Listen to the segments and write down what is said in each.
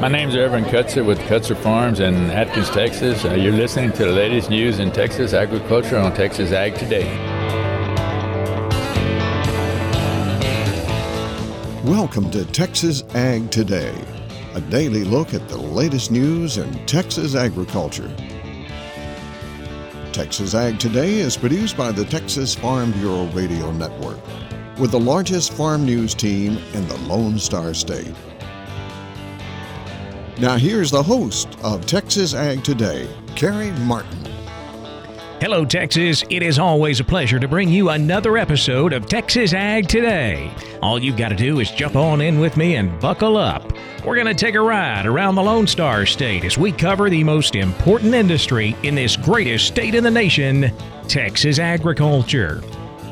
My name is Irvin Kutzer with Kutzer Farms in Atkins, Texas. Uh, you're listening to the latest news in Texas agriculture on Texas Ag Today. Welcome to Texas Ag Today, a daily look at the latest news in Texas agriculture. Texas Ag Today is produced by the Texas Farm Bureau Radio Network, with the largest farm news team in the Lone Star State. Now, here's the host of Texas Ag Today, Carey Martin. Hello, Texas. It is always a pleasure to bring you another episode of Texas Ag Today. All you've got to do is jump on in with me and buckle up. We're going to take a ride around the Lone Star State as we cover the most important industry in this greatest state in the nation, Texas agriculture.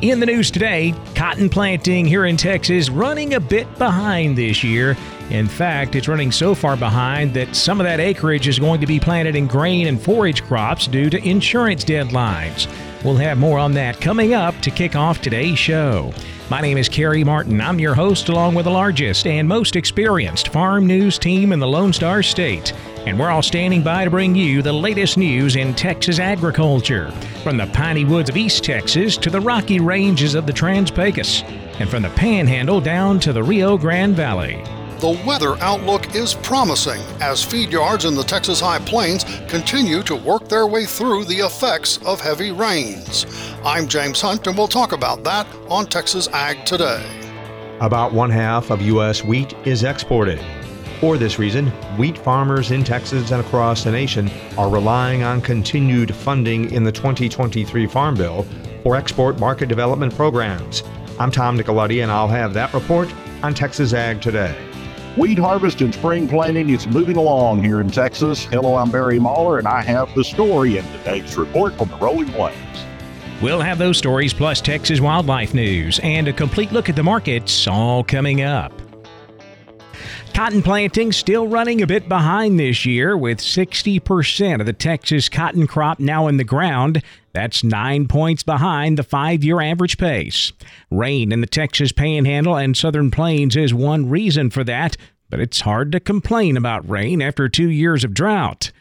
In the news today, cotton planting here in Texas running a bit behind this year. In fact, it's running so far behind that some of that acreage is going to be planted in grain and forage crops due to insurance deadlines. We'll have more on that coming up to kick off today's show. My name is Carey Martin. I'm your host, along with the largest and most experienced farm news team in the Lone Star State. And we're all standing by to bring you the latest news in Texas agriculture. From the piney woods of East Texas to the rocky ranges of the Trans Pecos, and from the Panhandle down to the Rio Grande Valley. The weather outlook is promising as feed yards in the Texas High Plains continue to work their way through the effects of heavy rains. I'm James Hunt, and we'll talk about that on Texas Ag Today. About one half of U.S. wheat is exported. For this reason, wheat farmers in Texas and across the nation are relying on continued funding in the 2023 Farm Bill for export market development programs. I'm Tom Nicoletti, and I'll have that report on Texas Ag Today. Wheat harvest and spring planting is moving along here in Texas. Hello, I'm Barry Mahler, and I have the story in today's report from the Rolling Plains. We'll have those stories plus Texas wildlife news and a complete look at the markets all coming up. Cotton planting still running a bit behind this year, with 60% of the Texas cotton crop now in the ground. That's nine points behind the five year average pace. Rain in the Texas Panhandle and Southern Plains is one reason for that, but it's hard to complain about rain after two years of drought.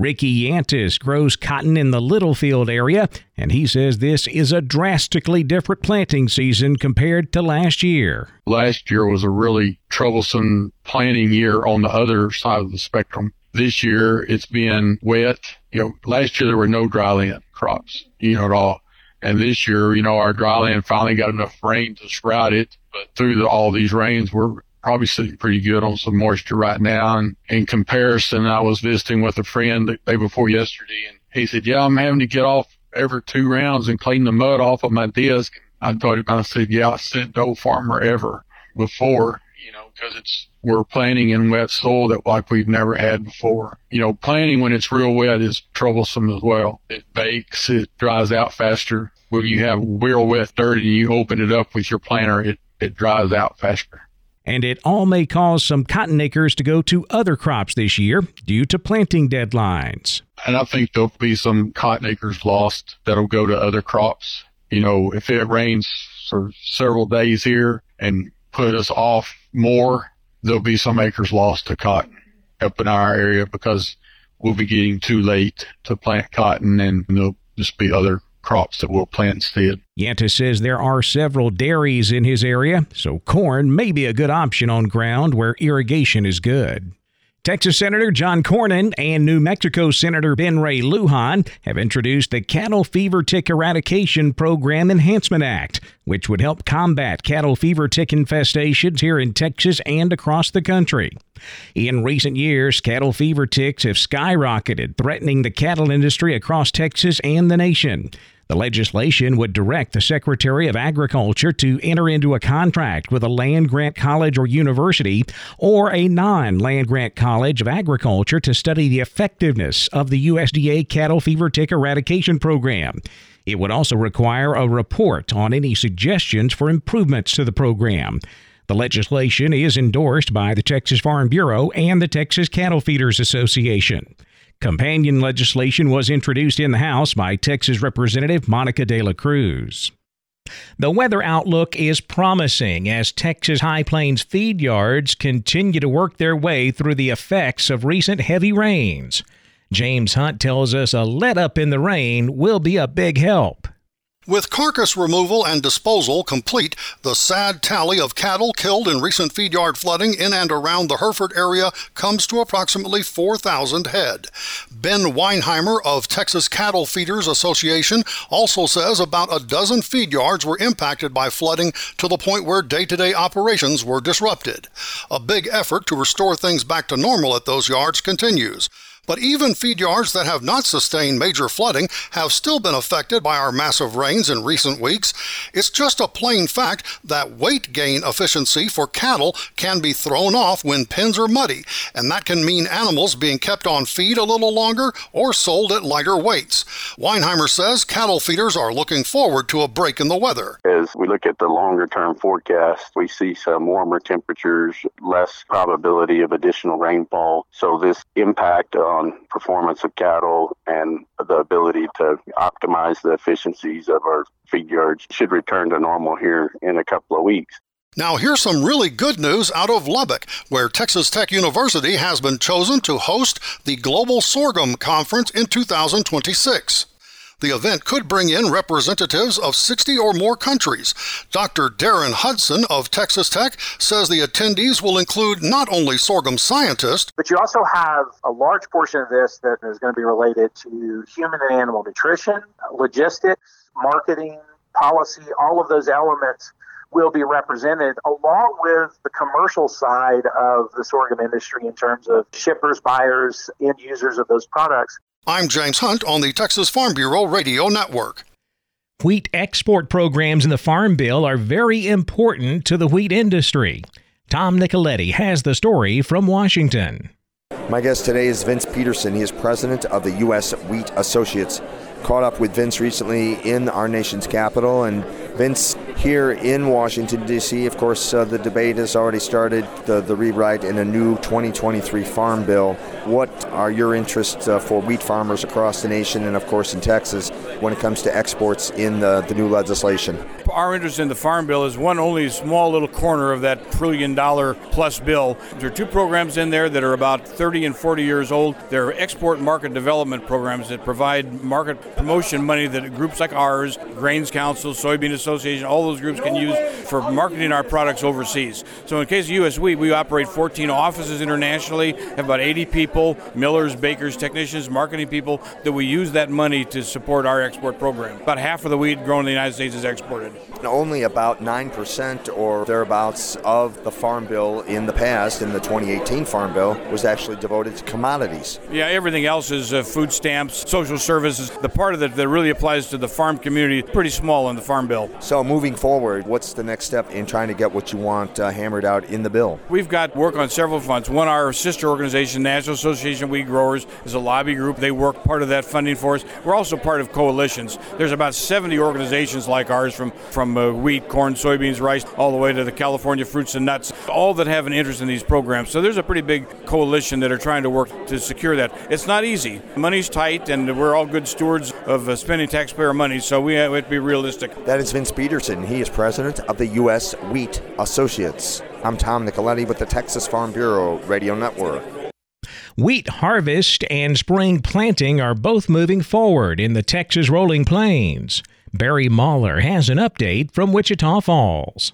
Ricky Yantis grows cotton in the Littlefield area, and he says this is a drastically different planting season compared to last year. Last year was a really troublesome planting year on the other side of the spectrum. This year it's been wet. You know, last year there were no dryland crops, you know, at all. And this year, you know, our dryland finally got enough rain to sprout it. But through the, all these rains, we're probably sitting pretty good on some moisture right now. And in comparison, I was visiting with a friend the day before yesterday, and he said, "Yeah, I'm having to get off every two rounds and clean the mud off of my disc." I him, I said, "Yeah, I said no farmer ever before, you know, because it's we're planting in wet soil that like we've never had before. You know, planting when it's real wet is troublesome as well. It bakes, it dries out faster. When you have real wet dirt and you open it up with your planter, it, it dries out faster and it all may cause some cotton acres to go to other crops this year due to planting deadlines. And I think there'll be some cotton acres lost that'll go to other crops. You know, if it rains for several days here and put us off more, there'll be some acres lost to cotton up in our area because we'll be getting too late to plant cotton and there'll just be other crops that we'll plant instead. Yantis says there are several dairies in his area, so corn may be a good option on ground where irrigation is good. Texas Senator John Cornyn and New Mexico Senator Ben Ray Lujan have introduced the Cattle Fever Tick Eradication Program Enhancement Act, which would help combat cattle fever tick infestations here in Texas and across the country. In recent years, cattle fever ticks have skyrocketed, threatening the cattle industry across Texas and the nation. The legislation would direct the Secretary of Agriculture to enter into a contract with a land grant college or university or a non land grant college of agriculture to study the effectiveness of the USDA cattle fever tick eradication program. It would also require a report on any suggestions for improvements to the program. The legislation is endorsed by the Texas Farm Bureau and the Texas Cattle Feeders Association. Companion legislation was introduced in the House by Texas Representative Monica de la Cruz. The weather outlook is promising as Texas High Plains feed yards continue to work their way through the effects of recent heavy rains. James Hunt tells us a let up in the rain will be a big help. With carcass removal and disposal complete, the sad tally of cattle killed in recent feed yard flooding in and around the Hereford area comes to approximately 4,000 head. Ben Weinheimer of Texas Cattle Feeders Association also says about a dozen feed yards were impacted by flooding to the point where day to day operations were disrupted. A big effort to restore things back to normal at those yards continues. But even feed yards that have not sustained major flooding have still been affected by our massive rains in recent weeks. It's just a plain fact that weight gain efficiency for cattle can be thrown off when pens are muddy, and that can mean animals being kept on feed a little longer or sold at lighter weights. Weinheimer says cattle feeders are looking forward to a break in the weather. As we look at the longer term forecast, we see some warmer temperatures, less probability of additional rainfall. So this impact on on performance of cattle and the ability to optimize the efficiencies of our feed yards should return to normal here in a couple of weeks. Now, here's some really good news out of Lubbock, where Texas Tech University has been chosen to host the Global Sorghum Conference in 2026. The event could bring in representatives of 60 or more countries. Dr. Darren Hudson of Texas Tech says the attendees will include not only sorghum scientists, but you also have a large portion of this that is going to be related to human and animal nutrition, logistics, marketing, policy, all of those elements will be represented along with the commercial side of the sorghum industry in terms of shippers, buyers, end users of those products. I'm James Hunt on the Texas Farm Bureau Radio Network. Wheat export programs in the Farm Bill are very important to the wheat industry. Tom Nicoletti has the story from Washington. My guest today is Vince Peterson. He is president of the U.S. Wheat Associates. Caught up with Vince recently in our nation's capital, and Vince, here in Washington, D.C., of course, uh, the debate has already started, the, the rewrite in a new 2023 Farm Bill. What are your interests uh, for wheat farmers across the nation and, of course, in Texas when it comes to exports in the, the new legislation? Our interest in the Farm Bill is one only small little corner of that trillion dollar plus bill. There are two programs in there that are about 30 and 40 years old. They're export market development programs that provide market promotion money that groups like ours, Grains Council, Soybean Association, all those groups can use for marketing our products overseas. So in case of U.S. Wheat, we operate 14 offices internationally, have about 80 people, millers, bakers, technicians, marketing people, that we use that money to support our export program. About half of the wheat grown in the United States is exported. Only about 9% or thereabouts of the Farm Bill in the past, in the 2018 Farm Bill, was actually devoted to commodities. Yeah, everything else is uh, food stamps, social services. The part of it that really applies to the farm community is pretty small in the Farm Bill. So, moving forward, what's the next step in trying to get what you want uh, hammered out in the bill? We've got work on several fronts. One, our sister organization, National Association of Wheat Growers, is a lobby group. They work part of that funding for us. We're also part of coalitions. There's about 70 organizations like ours from, from uh, wheat, corn, soybeans, rice, all the way to the California fruits and nuts, all that have an interest in these programs. So there's a pretty big coalition that are trying to work to secure that. It's not easy. Money's tight, and we're all good stewards of uh, spending taxpayer money, so we have to be realistic. That is Vince Peterson. He is president of the U.S. Wheat Associates. I'm Tom Nicoletti with the Texas Farm Bureau Radio Network. Wheat harvest and spring planting are both moving forward in the Texas rolling plains. Barry Mahler has an update from Wichita Falls.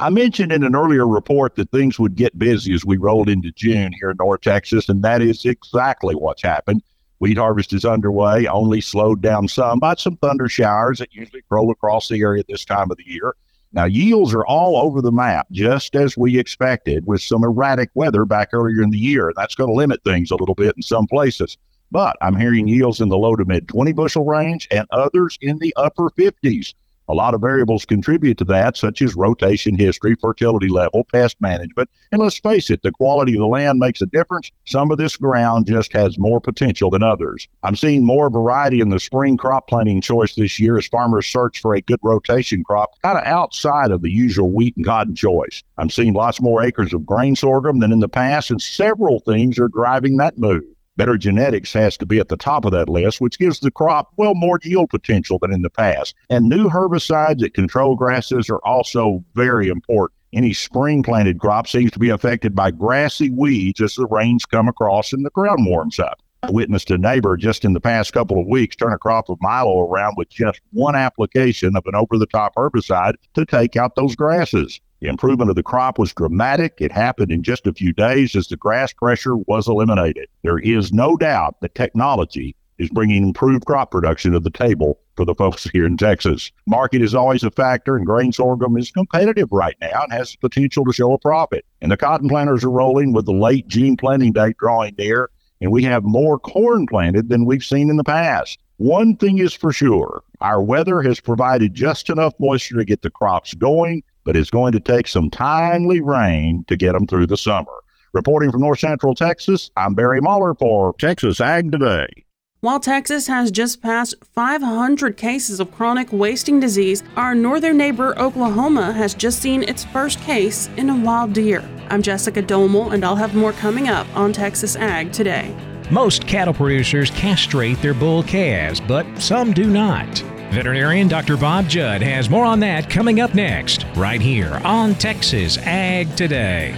I mentioned in an earlier report that things would get busy as we rolled into June here in North Texas, and that is exactly what's happened. Wheat harvest is underway, only slowed down some by some thunder showers that usually roll across the area this time of the year. Now, yields are all over the map, just as we expected, with some erratic weather back earlier in the year. That's going to limit things a little bit in some places. But I'm hearing yields in the low to mid 20 bushel range and others in the upper 50s. A lot of variables contribute to that, such as rotation history, fertility level, pest management, and let's face it, the quality of the land makes a difference. Some of this ground just has more potential than others. I'm seeing more variety in the spring crop planting choice this year as farmers search for a good rotation crop, kind of outside of the usual wheat and cotton choice. I'm seeing lots more acres of grain sorghum than in the past, and several things are driving that move. Better genetics has to be at the top of that list, which gives the crop, well, more yield potential than in the past. And new herbicides that control grasses are also very important. Any spring planted crop seems to be affected by grassy weeds as the rains come across and the ground warms up. Witnessed a neighbor just in the past couple of weeks turn a crop of milo around with just one application of an over the top herbicide to take out those grasses. The improvement of the crop was dramatic. It happened in just a few days as the grass pressure was eliminated. There is no doubt that technology is bringing improved crop production to the table for the folks here in Texas. Market is always a factor, and grain sorghum is competitive right now and has the potential to show a profit. And the cotton planters are rolling with the late June planting date drawing near, and we have more corn planted than we've seen in the past. One thing is for sure our weather has provided just enough moisture to get the crops going but it's going to take some timely rain to get them through the summer. Reporting from North Central Texas, I'm Barry Mahler for Texas Ag Today. While Texas has just passed 500 cases of chronic wasting disease, our northern neighbor Oklahoma has just seen its first case in a wild deer. I'm Jessica Domel, and I'll have more coming up on Texas Ag today. Most cattle producers castrate their bull calves, but some do not. Veterinarian Dr. Bob Judd has more on that coming up next, right here on Texas Ag Today.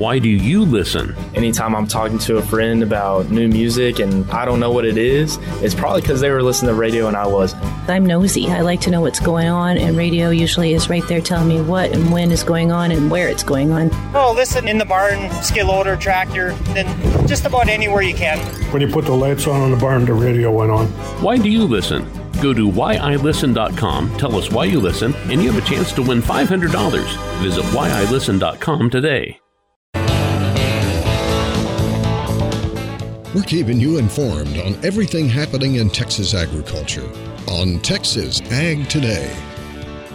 Why do you listen? Anytime I'm talking to a friend about new music and I don't know what it is, it's probably because they were listening to radio and I wasn't. I'm nosy. I like to know what's going on, and radio usually is right there telling me what and when is going on and where it's going on. Oh, listen in the barn, skid loader, tractor, then just about anywhere you can. When you put the lights on in the barn, the radio went on. Why do you listen? Go to whyilisten.com, tell us why you listen, and you have a chance to win $500. Visit whyilisten.com today. We're keeping you informed on everything happening in Texas agriculture on Texas Ag Today.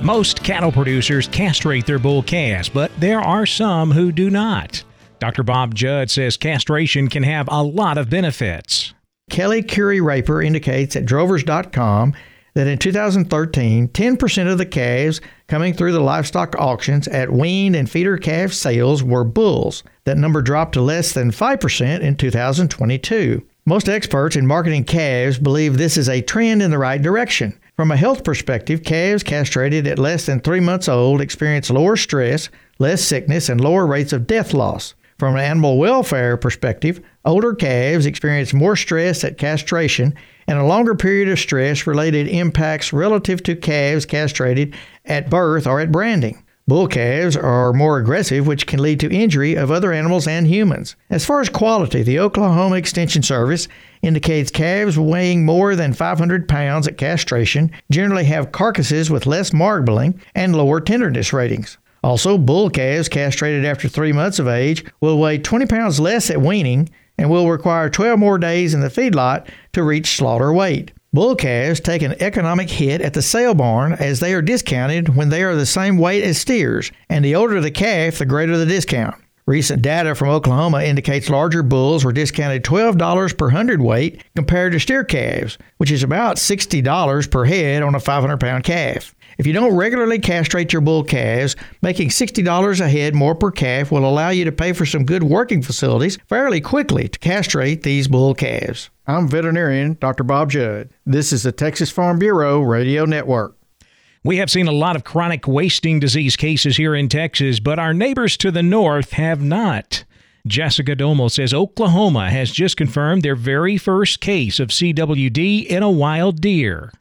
Most cattle producers castrate their bull calves, but there are some who do not. Dr. Bob Judd says castration can have a lot of benefits. Kellie Curry Raper indicates at drovers.com that in 2013, 10% of the calves coming through the livestock auctions at weaned and feeder calf sales were bulls. That number dropped to less than 5% in 2022. Most experts in marketing calves believe this is a trend in the right direction. From a health perspective, calves castrated at less than three months old experience lower stress, less sickness, and lower rates of death loss. From an animal welfare perspective, older calves experience more stress at castration and a longer period of stress related impacts relative to calves castrated at birth or at branding. Bull calves are more aggressive, which can lead to injury of other animals and humans. As far as quality, the Oklahoma Extension Service indicates calves weighing more than 500 pounds at castration generally have carcasses with less marbling and lower tenderness ratings. Also, bull calves castrated after three months of age will weigh 20 pounds less at weaning and will require 12 more days in the feedlot to reach slaughter weight. Bull calves take an economic hit at the sale barn as they are discounted when they are the same weight as steers, and the older the calf, the greater the discount. Recent data from Oklahoma indicates larger bulls were discounted $12 per hundredweight compared to steer calves, which is about $60 per head on a 500 pound calf. If you don't regularly castrate your bull calves, making $60 a head more per calf will allow you to pay for some good working facilities fairly quickly to castrate these bull calves. I'm veterinarian Dr. Bob Judd. This is the Texas Farm Bureau Radio Network. We have seen a lot of chronic wasting disease cases here in Texas, but our neighbors to the north have not. Jessica Domel says Oklahoma has just confirmed their very first case of CWD in a wild deer.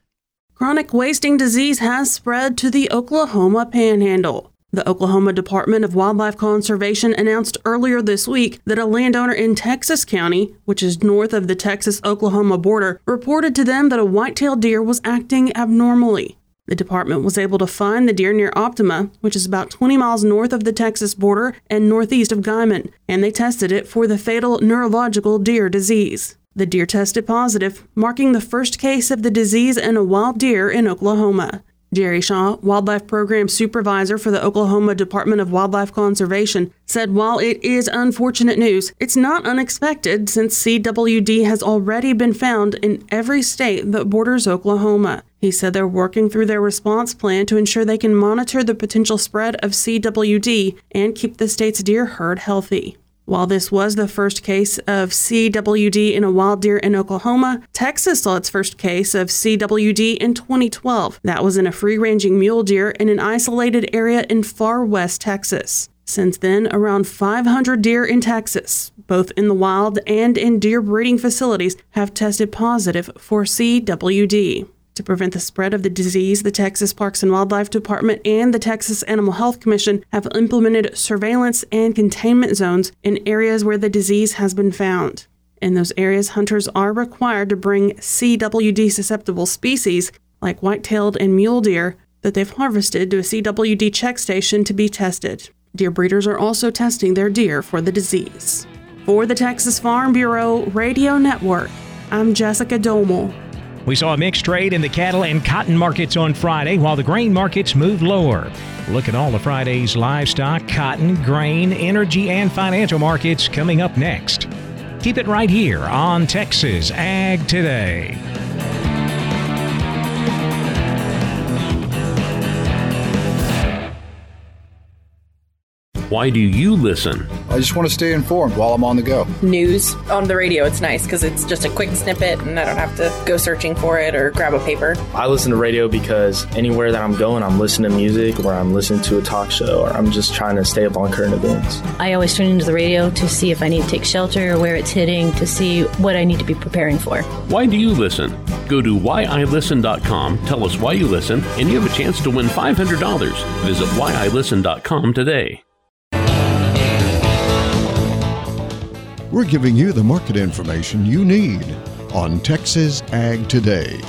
Chronic wasting disease has spread to the Oklahoma panhandle. The Oklahoma Department of Wildlife Conservation announced earlier this week that a landowner in Texas County, which is north of the Texas Oklahoma border, reported to them that a white-tailed deer was acting abnormally. The department was able to find the deer near Optima, which is about 20 miles north of the Texas border and northeast of Guymon, and they tested it for the fatal neurological deer disease. The deer tested positive, marking the first case of the disease in a wild deer in Oklahoma. Jerry Shaw, Wildlife Program Supervisor for the Oklahoma Department of Wildlife Conservation, said while it is unfortunate news, it's not unexpected since CWD has already been found in every state that borders Oklahoma. He said they're working through their response plan to ensure they can monitor the potential spread of CWD and keep the state's deer herd healthy. While this was the first case of CWD in a wild deer in Oklahoma, Texas saw its first case of CWD in 2012. That was in a free ranging mule deer in an isolated area in far west Texas. Since then, around 500 deer in Texas, both in the wild and in deer breeding facilities, have tested positive for CWD. To prevent the spread of the disease, the Texas Parks and Wildlife Department and the Texas Animal Health Commission have implemented surveillance and containment zones in areas where the disease has been found. In those areas, hunters are required to bring CWD susceptible species, like white tailed and mule deer, that they've harvested to a CWD check station to be tested. Deer breeders are also testing their deer for the disease. For the Texas Farm Bureau Radio Network, I'm Jessica Domel. We saw a mixed trade in the cattle and cotton markets on Friday while the grain markets moved lower. Look at all the Friday's livestock, cotton, grain, energy, and financial markets coming up next. Keep it right here on Texas Ag Today. Why do you listen? I just want to stay informed while I'm on the go. News on the radio, it's nice because it's just a quick snippet and I don't have to go searching for it or grab a paper. I listen to radio because anywhere that I'm going, I'm listening to music or I'm listening to a talk show or I'm just trying to stay up on current events. I always turn into the radio to see if I need to take shelter or where it's hitting to see what I need to be preparing for. Why do you listen? Go to whyilisten.com, tell us why you listen, and you have a chance to win $500. Visit whyilisten.com today. We're giving you the market information you need on Texas Ag Today.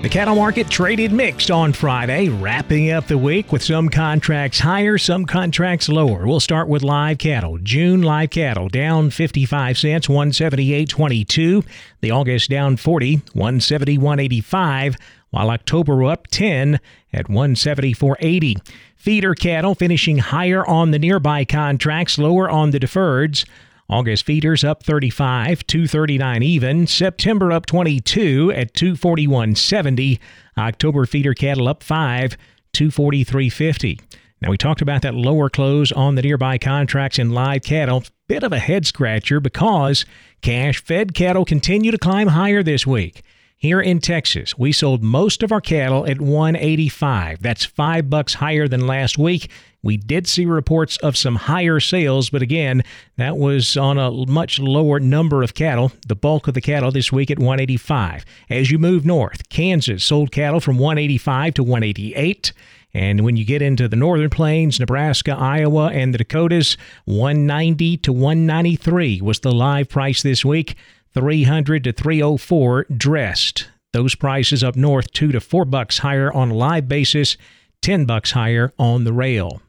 The cattle market traded mixed on Friday, wrapping up the week with some contracts higher, some contracts lower. We'll start with live cattle. June live cattle down 55 cents, 178.22. The August down 40, 171.85, while October up 10 at 174.80. Feeder cattle finishing higher on the nearby contracts, lower on the deferreds. August feeders up 35, 239 even. September up 22 at 241.70. October feeder cattle up 5, 243.50. Now we talked about that lower close on the nearby contracts in live cattle. Bit of a head scratcher because cash fed cattle continue to climb higher this week. Here in Texas, we sold most of our cattle at 185. That's 5 bucks higher than last week. We did see reports of some higher sales, but again, that was on a much lower number of cattle. The bulk of the cattle this week at 185. As you move north, Kansas sold cattle from 185 to 188. And when you get into the northern plains, Nebraska, Iowa, and the Dakotas, 190 to 193 was the live price this week. 300 to 304 dressed. Those prices up north 2 to 4 bucks higher on a live basis, 10 bucks higher on the rail.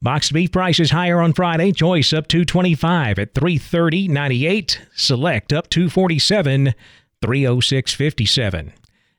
Boxed beef prices higher on Friday. Choice up 225 at 330.98. Select up 247, 306.57.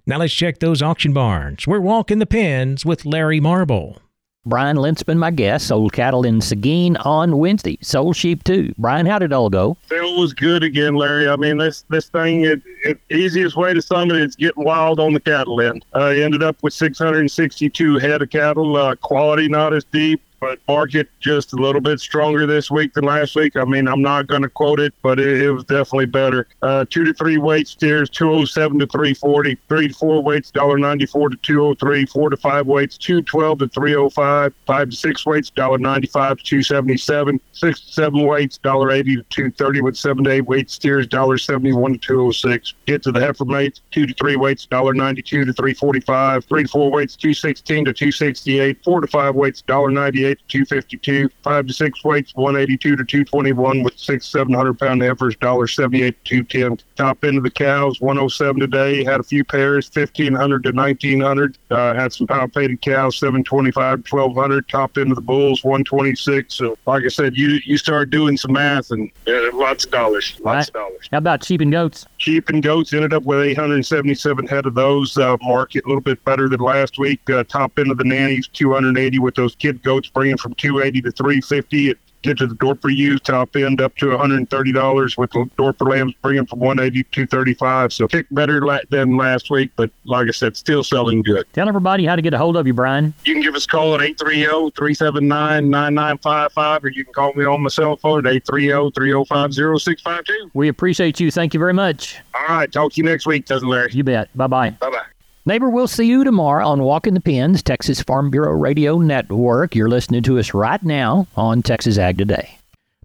Now let's check those auction barns. We're walking the pens with Larry Marble. Brian Lintzman, my guest, sold cattle in Seguin on Wednesday. Sold sheep too. Brian, how did it all go? Sale was good again, Larry. I mean, this this thing, it, it easiest way to sum it is getting wild on the cattle end. I uh, ended up with 662 head of cattle. Uh, quality not as deep but market just a little bit stronger this week than last week. I mean, I'm not going to quote it, but it, it was definitely better. Uh, two to three weight steers, 207 to 340. Three to four weights, $1.94 to 203. Four to five weights, 212 to 305. Five to six weights, $1.95 to 277. Six to seven weights, $1.80 to 230. With seven to eight weight steers, $1.71 to 206. Get to the heifer mates, two to three weights, $1.92 to 345. Three to four weights, 216 to 268. Four to five weights, $1.98 178 to 252. Five to six weights, 182 to 221 with six, 700 pound heifers, $1.78 to 210. Top end of the cows, 107 today. Had a few pairs, 1500 to 1900. Uh, had some palpated cows, 725 to 1200. Top end of the bulls, 126. So, like I said, you you start doing some math and uh, lots of dollars. Lots Right. of dollars. How about sheep and goats? Sheep and goats ended up with 877 head of those. Uh, market a little bit better than last week. Uh, top end of the nannies 280 with those kid goats bringing from 280 to 350. It get to the Dorper ewes top end up to $130 with the Dorper lambs bringing from 180 to 235. So kick better than last week, but like I said, still selling good. Tell everybody how to get a hold of you, Brian. You can give us a call at 830-379-9955 or you can call me on my cell phone at 830-305-0652. We appreciate you. Thank you very much. All right, talk to you next week, Cousin Larry. You bet. Bye-bye. Bye bye. Neighbor, we'll see you tomorrow on Walking the Pens, Texas Farm Bureau Radio Network. You're listening to us right now on Texas Ag Today.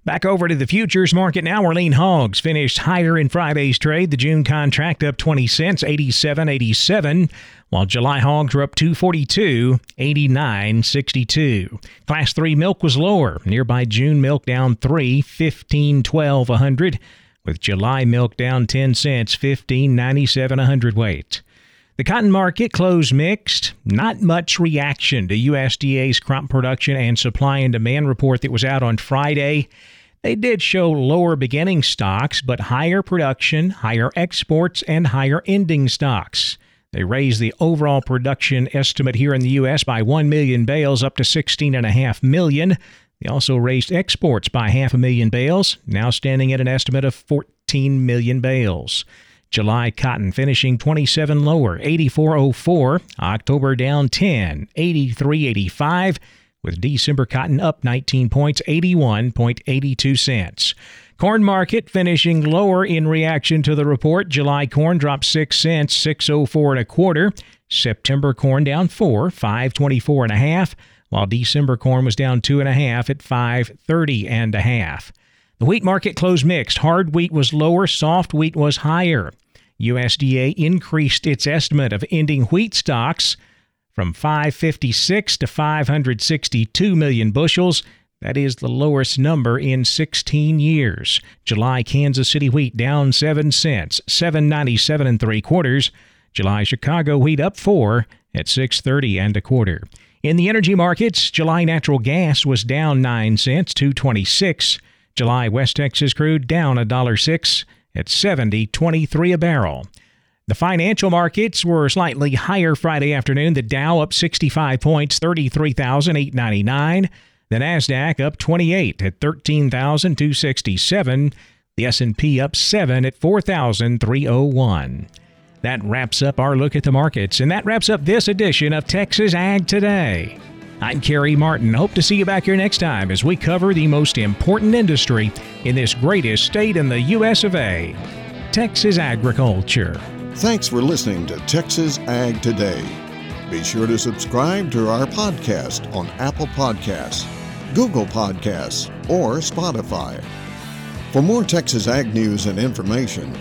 Back over to the futures market now. Where lean hogs finished higher in Friday's trade. The June contract up 20 cents, 87.87, while July hogs were up 242, 89.62. Class 3 milk was lower. Nearby June milk down 3, 15.12 a hundred, with July milk down 10 cents, 15.97 a hundredweight. The cotton market closed mixed. Not much reaction to USDA's crop production and supply and demand report that was out on Friday. They did show lower beginning stocks, but higher production, higher exports, and higher ending stocks. They raised the overall production estimate here in the U.S. by 1 million bales up to 16.5 million. They also raised exports by half a million bales, now standing at an estimate of 14 million bales. July cotton finishing 27 lower, 84.04. October down 10, 83.85. With December cotton up 19 points, 81.82 cents. Corn market finishing lower in reaction to the report. July corn dropped 6 cents, 604 and a quarter. September corn down 4, 524 and a half, while December corn was down 2 and a half at 530 and a half. The wheat market closed mixed. Hard wheat was lower, soft wheat was higher. USDA increased its estimate of ending wheat stocks from 556 to 562 million bushels. That is the lowest number in 16 years. July Kansas City wheat down 7 cents, 797 and 3 quarters. July Chicago wheat up 4 at 630 and a quarter. In the energy markets, July natural gas was down 9 cents, to 226. July West Texas crude down $1.06 at 70.23 a barrel. The financial markets were slightly higher Friday afternoon. The Dow up 65 points, 33,899. The Nasdaq up 28 at 13,267. The S&P up 7 at 4,301. That wraps up our look at the markets, and that wraps up this edition of Texas Ag Today. I'm Carey Martin. Hope to see you back here next time as we cover the most important industry in this greatest state in the U.S. of A. Texas agriculture. Thanks for listening to Texas Ag Today. Be sure to subscribe to our podcast on Apple Podcasts, Google Podcasts, or Spotify. For more Texas Ag news and information,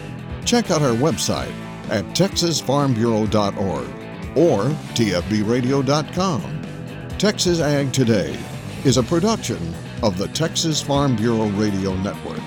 check out our website at texasfarmbureau.org or tfbradio.com. Texas Ag Today is a production of the Texas Farm Bureau Radio Network.